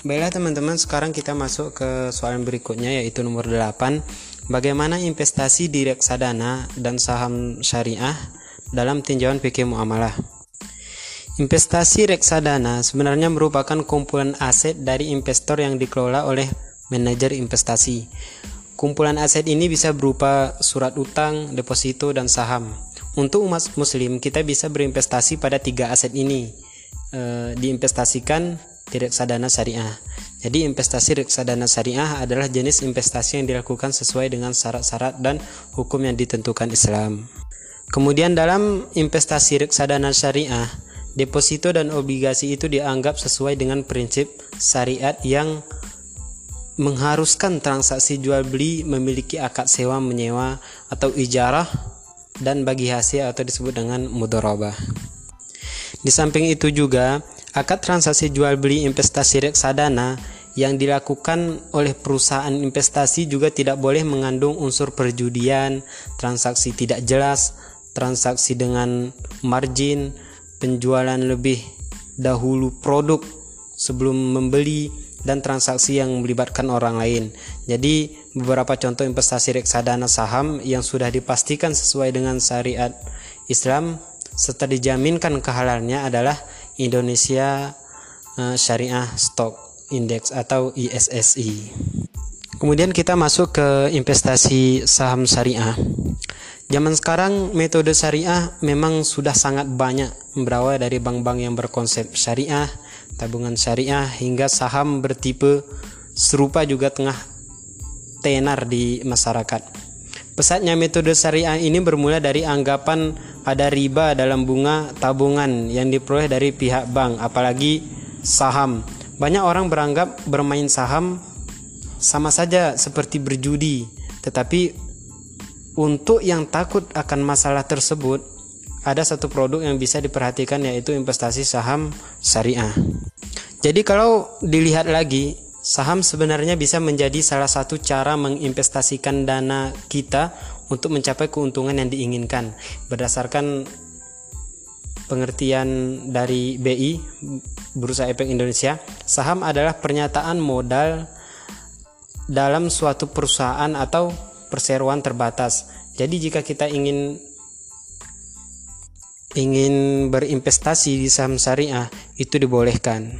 Baiklah teman-teman, sekarang kita masuk ke soal berikutnya yaitu nomor 8. Bagaimana investasi di reksadana dan saham syariah dalam tinjauan fikih muamalah? Investasi reksadana sebenarnya merupakan kumpulan aset dari investor yang dikelola oleh manajer investasi. Kumpulan aset ini bisa berupa surat utang, deposito, dan saham. Untuk umat muslim, kita bisa berinvestasi pada tiga aset ini. E, diinvestasikan di reksadana syariah. Jadi investasi reksadana syariah adalah jenis investasi yang dilakukan sesuai dengan syarat-syarat dan hukum yang ditentukan Islam. Kemudian dalam investasi reksadana syariah, deposito dan obligasi itu dianggap sesuai dengan prinsip syariat yang mengharuskan transaksi jual beli memiliki akad sewa menyewa atau ijarah dan bagi hasil atau disebut dengan mudorobah. Di samping itu juga Akad transaksi jual beli investasi reksadana yang dilakukan oleh perusahaan investasi juga tidak boleh mengandung unsur perjudian, transaksi tidak jelas, transaksi dengan margin, penjualan lebih dahulu produk sebelum membeli dan transaksi yang melibatkan orang lain. Jadi, beberapa contoh investasi reksadana saham yang sudah dipastikan sesuai dengan syariat Islam serta dijaminkan kehalalnya adalah Indonesia uh, Syariah Stock Index atau ISSI. Kemudian kita masuk ke investasi saham syariah. Zaman sekarang metode syariah memang sudah sangat banyak berawal dari bank-bank yang berkonsep syariah, tabungan syariah hingga saham bertipe serupa juga tengah tenar di masyarakat. Pesatnya metode syariah ini bermula dari anggapan ada riba dalam bunga tabungan yang diperoleh dari pihak bank, apalagi saham. Banyak orang beranggap bermain saham sama saja seperti berjudi, tetapi untuk yang takut akan masalah tersebut, ada satu produk yang bisa diperhatikan yaitu investasi saham syariah. Jadi kalau dilihat lagi, saham sebenarnya bisa menjadi salah satu cara menginvestasikan dana kita untuk mencapai keuntungan yang diinginkan. Berdasarkan pengertian dari BI Bursa Efek Indonesia saham adalah pernyataan modal dalam suatu perusahaan atau perseroan terbatas. Jadi jika kita ingin ingin berinvestasi di saham syariah itu dibolehkan